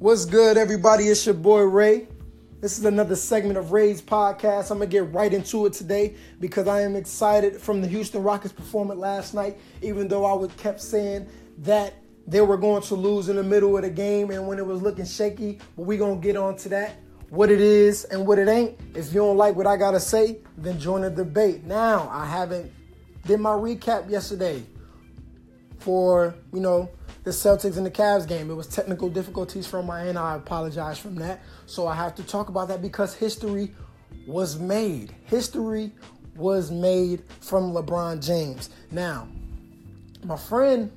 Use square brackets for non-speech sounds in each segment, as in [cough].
What's good, everybody? It's your boy Rae. This is another segment of Rae's podcast. I'm gonna get right into it today because I am excited from the Houston Rockets' performance last night. Even though I was kept saying that they were going to lose in the middle of the game and when it was looking shaky, but we gonna get on to that. What it is and what it ain't. If you don't like what I gotta say, then join the debate. Now I haven't did my recap yesterday for you know the Celtics and the Cavs game. It was technical difficulties from my end. I apologize from that. So I have to talk about that because history was made. History was made from LeBron James. Now, my friend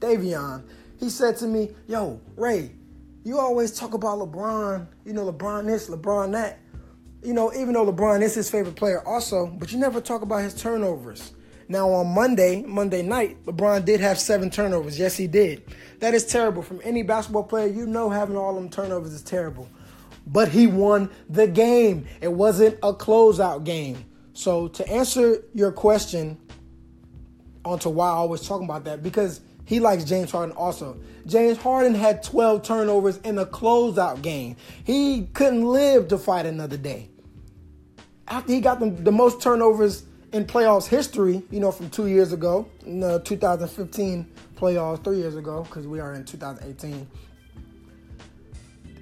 Davion, he said to me, Yo, Rae, you always talk about LeBron, you know, LeBron this, LeBron that. You know, even though LeBron is his favorite player also, but you never talk about his turnovers. Now on Monday, Monday night, LeBron did have seven turnovers. Yes, he did. That is terrible. From any basketball player, you know having all them turnovers is terrible. But he won the game. It wasn't a closeout game. So to answer your question onto why I was talking about that, because he likes James Harden also. James Harden had 12 turnovers in a closeout game. He couldn't live to fight another day. After he got the, the most turnovers in playoffs history, you know, from two years ago, in the 2015 playoffs, three years ago, because we are in 2018,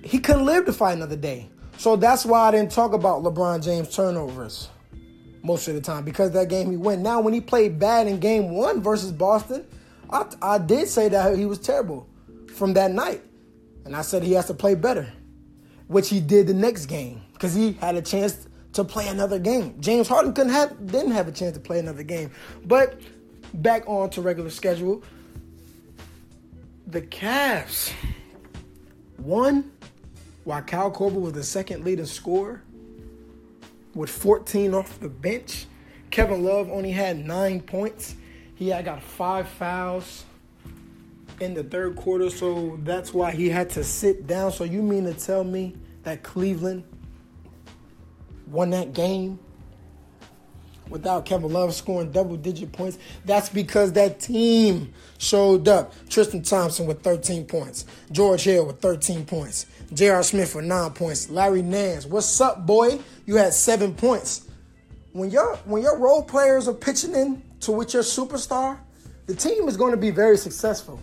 he couldn't live to fight another day. So that's why I didn't talk about LeBron James turnovers most of the time because that game he went. Now, when he played bad in game one versus Boston, I, I did say that he was terrible from that night. And I said he has to play better, which he did the next game because he had a chance to play another game. James Harden couldn't have didn't have a chance to play another game. But back on to regular schedule. The Cavs won while Kyle Korver was the second leading scorer with 14 off the bench. Kevin Love only had nine points. He had got five fouls in the third quarter, so that's why he had to sit down. So you mean to tell me that Cleveland won that game without Kevin Love scoring double digit points. That's because that team showed up. Tristan Thompson with 13 points, George Hill with 13 points, J.R. Smith with 9 points, Larry Nance. What's up, boy? You had 7 points. When your when your role players are pitching in to with your superstar, the team is going to be very successful.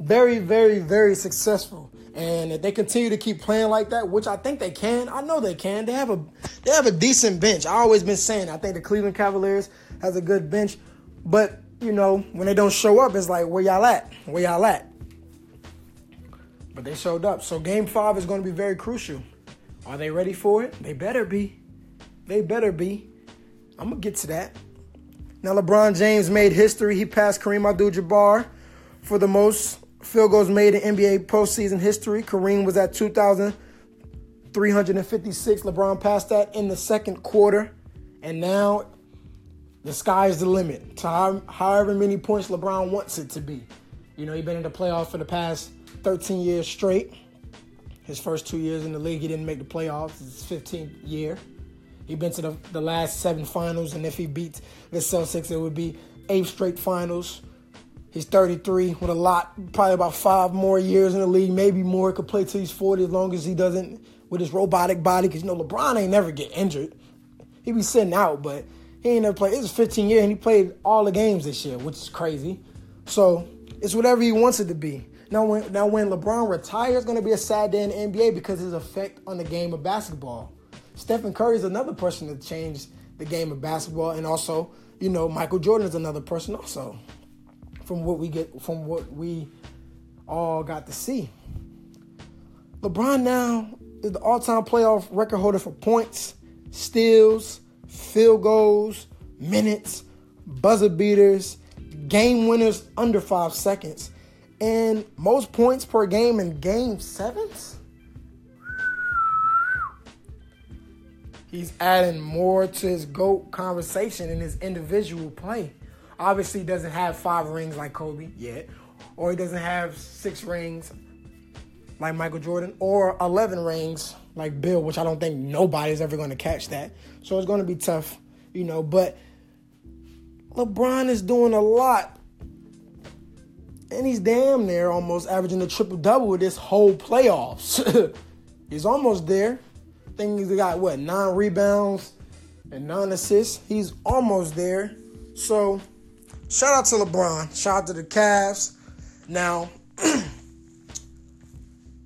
Very, very, very successful. And if they continue to keep playing like that, which I think they can, I know they can. They have a they have a decent bench. I always been saying I think the Cleveland Cavaliers has a good bench, but you know when they don't show up, it's like where y'all at? Where y'all at? But they showed up. So Game Five is going to be very crucial. Are they ready for it? They better be. They better be. I'm gonna get to that. Now LeBron James made history. He passed Kareem Abdul-Jabbar for the most field goals made in NBA postseason history. Kareem was at 2,356. LeBron passed that in the second quarter. And now the sky is the limit to however many points LeBron wants it to be. You know, he's been in the playoffs for the past 13 years straight. His first two years in the league, he didn't make the playoffs. It's his 15th year. He's been to the, the last seven finals, and if he beats the Celtics, it would be eight straight finals. He's 33 with a lot, probably about five more years in the league, maybe more. Could play till he's 40 as long as he doesn't with his robotic body. Because you know LeBron ain't never get injured. He be sitting out, but he ain't never played. It's 15 years and he played all the games this year, which is crazy. So it's whatever he wants it to be. Now when now when LeBron retires, it's gonna be a sad day in the NBA because his effect on the game of basketball. Stephen Curry is another person to change the game of basketball, and also, you know, Michael Jordan is another person also. From what we get, from what we all got to see. LeBron now is the all-time playoff record holder for points, steals, field goals, minutes, buzzer beaters, game winners under five seconds, and most points per game in game sevens. He's adding more to his GOAT conversation in his individual play. Obviously, doesn't have five rings like Kobe yet, or he doesn't have six rings like Michael Jordan, or 11 rings like Bill, which I don't think nobody's ever going to catch that. So it's going to be tough, you know. But LeBron is doing a lot And he's damn near almost averaging a triple double this whole playoffs. [laughs] he's almost there. I think he's got what nine rebounds and nine assists. He's almost there. So shout out to LeBron. Shout out to the Cavs. Now, [clears throat]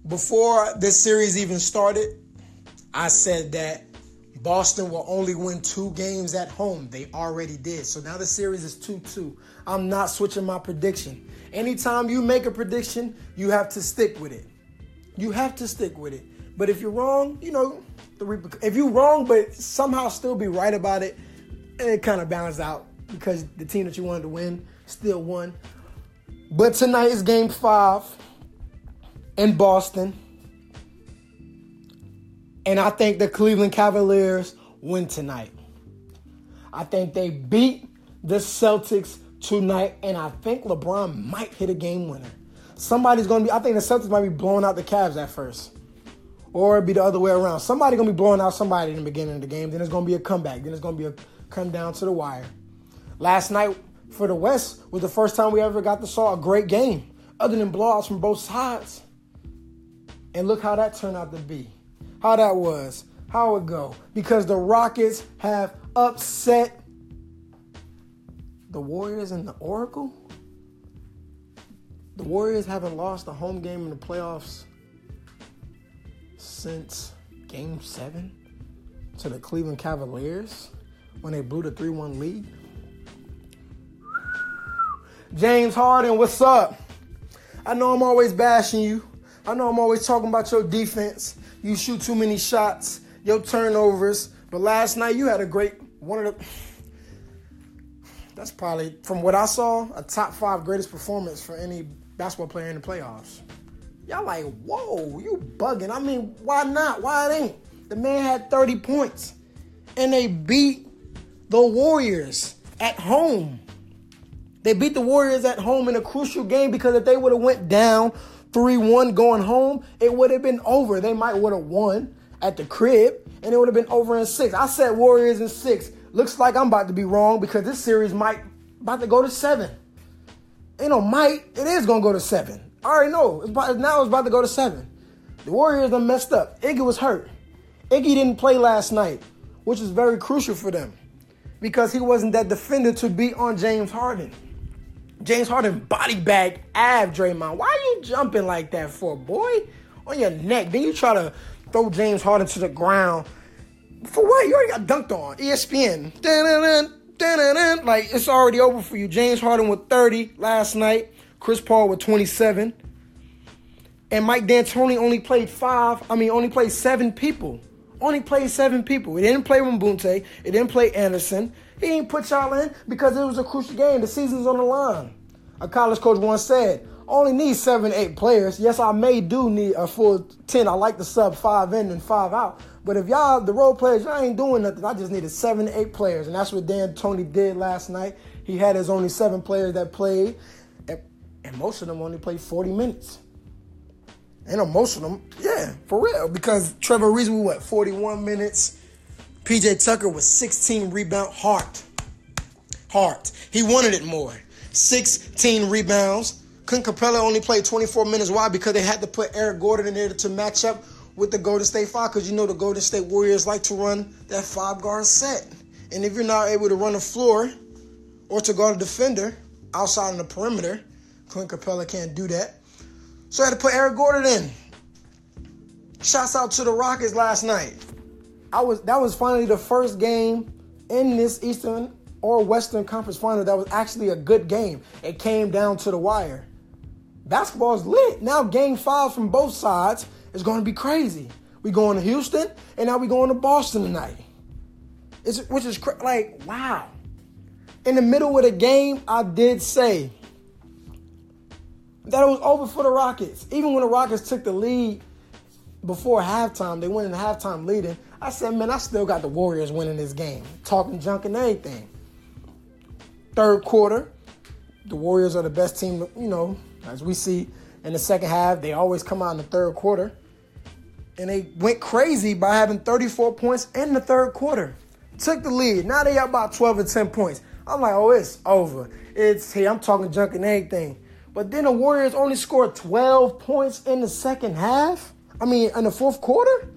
before this series even started, I said that Boston will only win two games at home. They already did. So now the series is 2 2. I'm not switching my prediction. Anytime you make a prediction, you have to stick with it. You have to stick with it. But if you're wrong, you know, if you're wrong, but somehow still be right about it, it kind of balances out because the team that you wanted to win still won. But tonight is game five in Boston. And I think the Cleveland Cavaliers win tonight. I think they beat the Celtics tonight, and I think LeBron might hit a game winner. Somebody's going to be, I think the Celtics might be blowing out the Cavs at first. Or it'd be the other way around. Somebody going to be blowing out somebody in the beginning of the game. Then it's going to be a comeback. Then it's going to be a come down to the wire. Last night for the West was the first time we ever got to saw a great game, other than blowouts from both sides. And look how that turned out to be how that was, how it go. Because the Rockets have upset the Warriors and the Oracle. The Warriors haven't lost a home game in the playoffs since game seven to the Cleveland Cavaliers when they blew the 3 1 lead. James Harden, what's up? I know I'm always bashing you. I know I'm always talking about your defense you shoot too many shots, your turnovers. But last night you had a great one of the. That's probably from what I saw a top five greatest performance for any basketball player in the playoffs. Y'all like, whoa, you bugging. I mean, why not? Why it ain't? The man had 30 points. And they beat the Warriors at home. They beat the Warriors at home in a crucial game because if they would have went down 3 1 going home, it would have been over. They might would have won at the crib and it would have been over in six. I said Warriors in six. Looks like I'm about to be wrong because this series might about to go to seven. You know, might it is gonna go to seven. I already know. It's about, now it's about to go to seven. The Warriors are messed up. Iggy was hurt. Iggy didn't play last night, which is very crucial for them because he wasn't that defender to beat on James Harden. James Harden body bag Av Draymond. Why are you jumping like that for, boy? On your neck. Then you try to throw James Harden to the ground. For what? You already got dunked on. ESPN. Dun-dun-dun. Like, it's already over for you. James Harden with 30 last night. Chris Paul with 27. And Mike D'Antoni only played five. I mean, only played seven people. Only played seven people. He didn't play Mbah a Moute. He didn't play Anderson. He ain't put y'all in because it was a crucial game. The season's on the line. A college coach once said, only need seven, eight players. Yes, I may do need a full 10. I like the sub five in and five out. But if y'all, the role players, y'all ain't doing nothing. I just needed seven, eight players. And that's what D'Antoni did last night. He had his only seven players that played. And, and most of them only played 40 minutes. And most of them, yeah, for real. Because Trevor Ariza was what, 41 minutes? PJ Tucker was 16 rebound Hart. Hart. He wanted it more. 16 rebounds. Clint Capela only played 24 minutes. Why? Because they had to put Eric Gordon in there to match up with the Golden State Five. Because you know the Golden State Warriors like to run that five guard set. And if you're not able to run the floor or to guard a defender outside on the perimeter, Clint Capela can't do that. So I had to put Eric Gordon in. Shouts out to the Rockets last night. I was that was finally the first game in this Eastern or Western Conference final that was actually a good game. It came down to the wire. Basketball is lit. Now game five from both sides is going to be crazy. We going to Houston and now we going to Boston tonight. It's, which is like wow. In the middle of the game, I did say that it was over for the Rockets. Even when the Rockets took the lead before halftime, they went in halftime leading. I said, man, I still got the Warriors winning this game. Talking junk and everything. Third quarter, the Warriors are the best team, you know, as we see in the second half. They always come out in the third quarter. And they went crazy by having 34 points in the third quarter. Took the lead. Now they got about 12 or 10 points. I'm like, oh, it's over. It's hey, I'm talking junk and everything. But then the Warriors only scored 12 points in the second half. I mean, in the fourth quarter.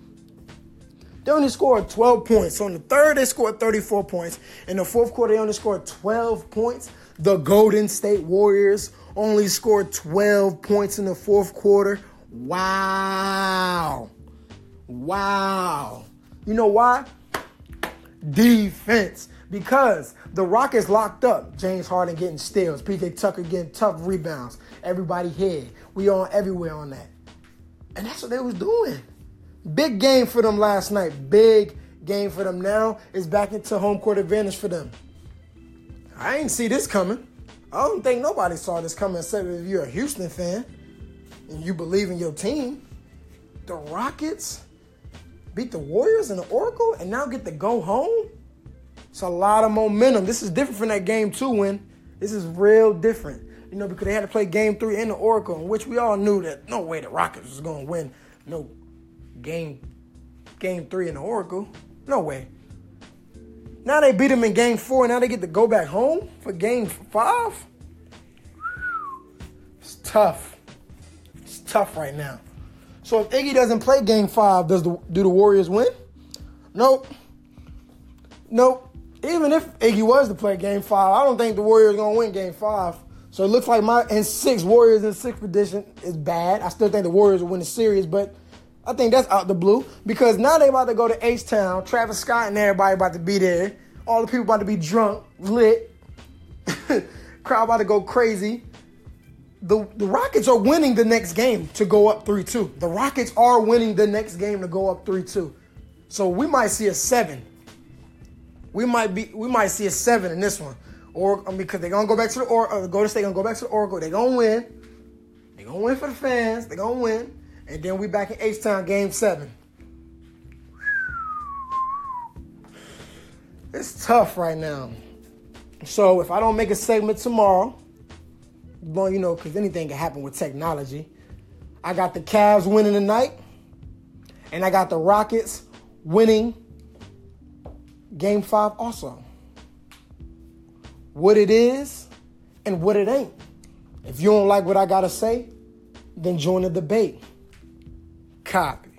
They only scored 12 points. So in the third, they scored 34 points. In the fourth quarter, they only scored 12 points. The Golden State Warriors only scored 12 points in the fourth quarter. Wow. Wow. You know why? Defense. Because the Rockets locked up. James Harden getting steals. PJ Tucker getting tough rebounds. Everybody here. We on everywhere on that. And that's what they was doing. Big game for them last night. Big game for them now. It's back into home court advantage for them. I ain't see this coming. I don't think nobody saw this coming except if you're a Houston fan and you believe in your team. The Rockets beat the Warriors in the Oracle and now get to go home. It's a lot of momentum. This is different from that game two win. This is real different. You know, because they had to play game three in the Oracle, in which we all knew that no way the Rockets was going to win no game game three in the Oracle. No way. Now they beat them in game four. Now they get to go back home for game five. It's tough. It's tough right now. So if Iggy doesn't play game five, does the do the Warriors win? Nope. Nope. Even if Iggy was to play game five, I don't think the Warriors gonna win game five. So it looks like my in six Warriors in six position is bad. I still think the Warriors will win the series, but I think that's out the blue because now they about to go to H Town. Travis Scott and everybody about to be there. All the people about to be drunk, lit. [laughs] Crowd about to go crazy. The, the Rockets are winning the next game to go up 3 2. The Rockets are winning the next game to go up 3 2. So we might see a seven. We might be we might see a seven in this one. Or um, because they're gonna go back to the or uh, go to state gonna go back to the Oracle. They're gonna win. They're gonna win for the fans. They're gonna win. And then we back in H Town game seven. It's tough right now. So if I don't make a segment tomorrow, well, you know, because anything can happen with technology. I got the Cavs winning tonight, and I got the Rockets winning game five also. What it is and what it ain't. If you don't like what I gotta say, then join the debate. Copy.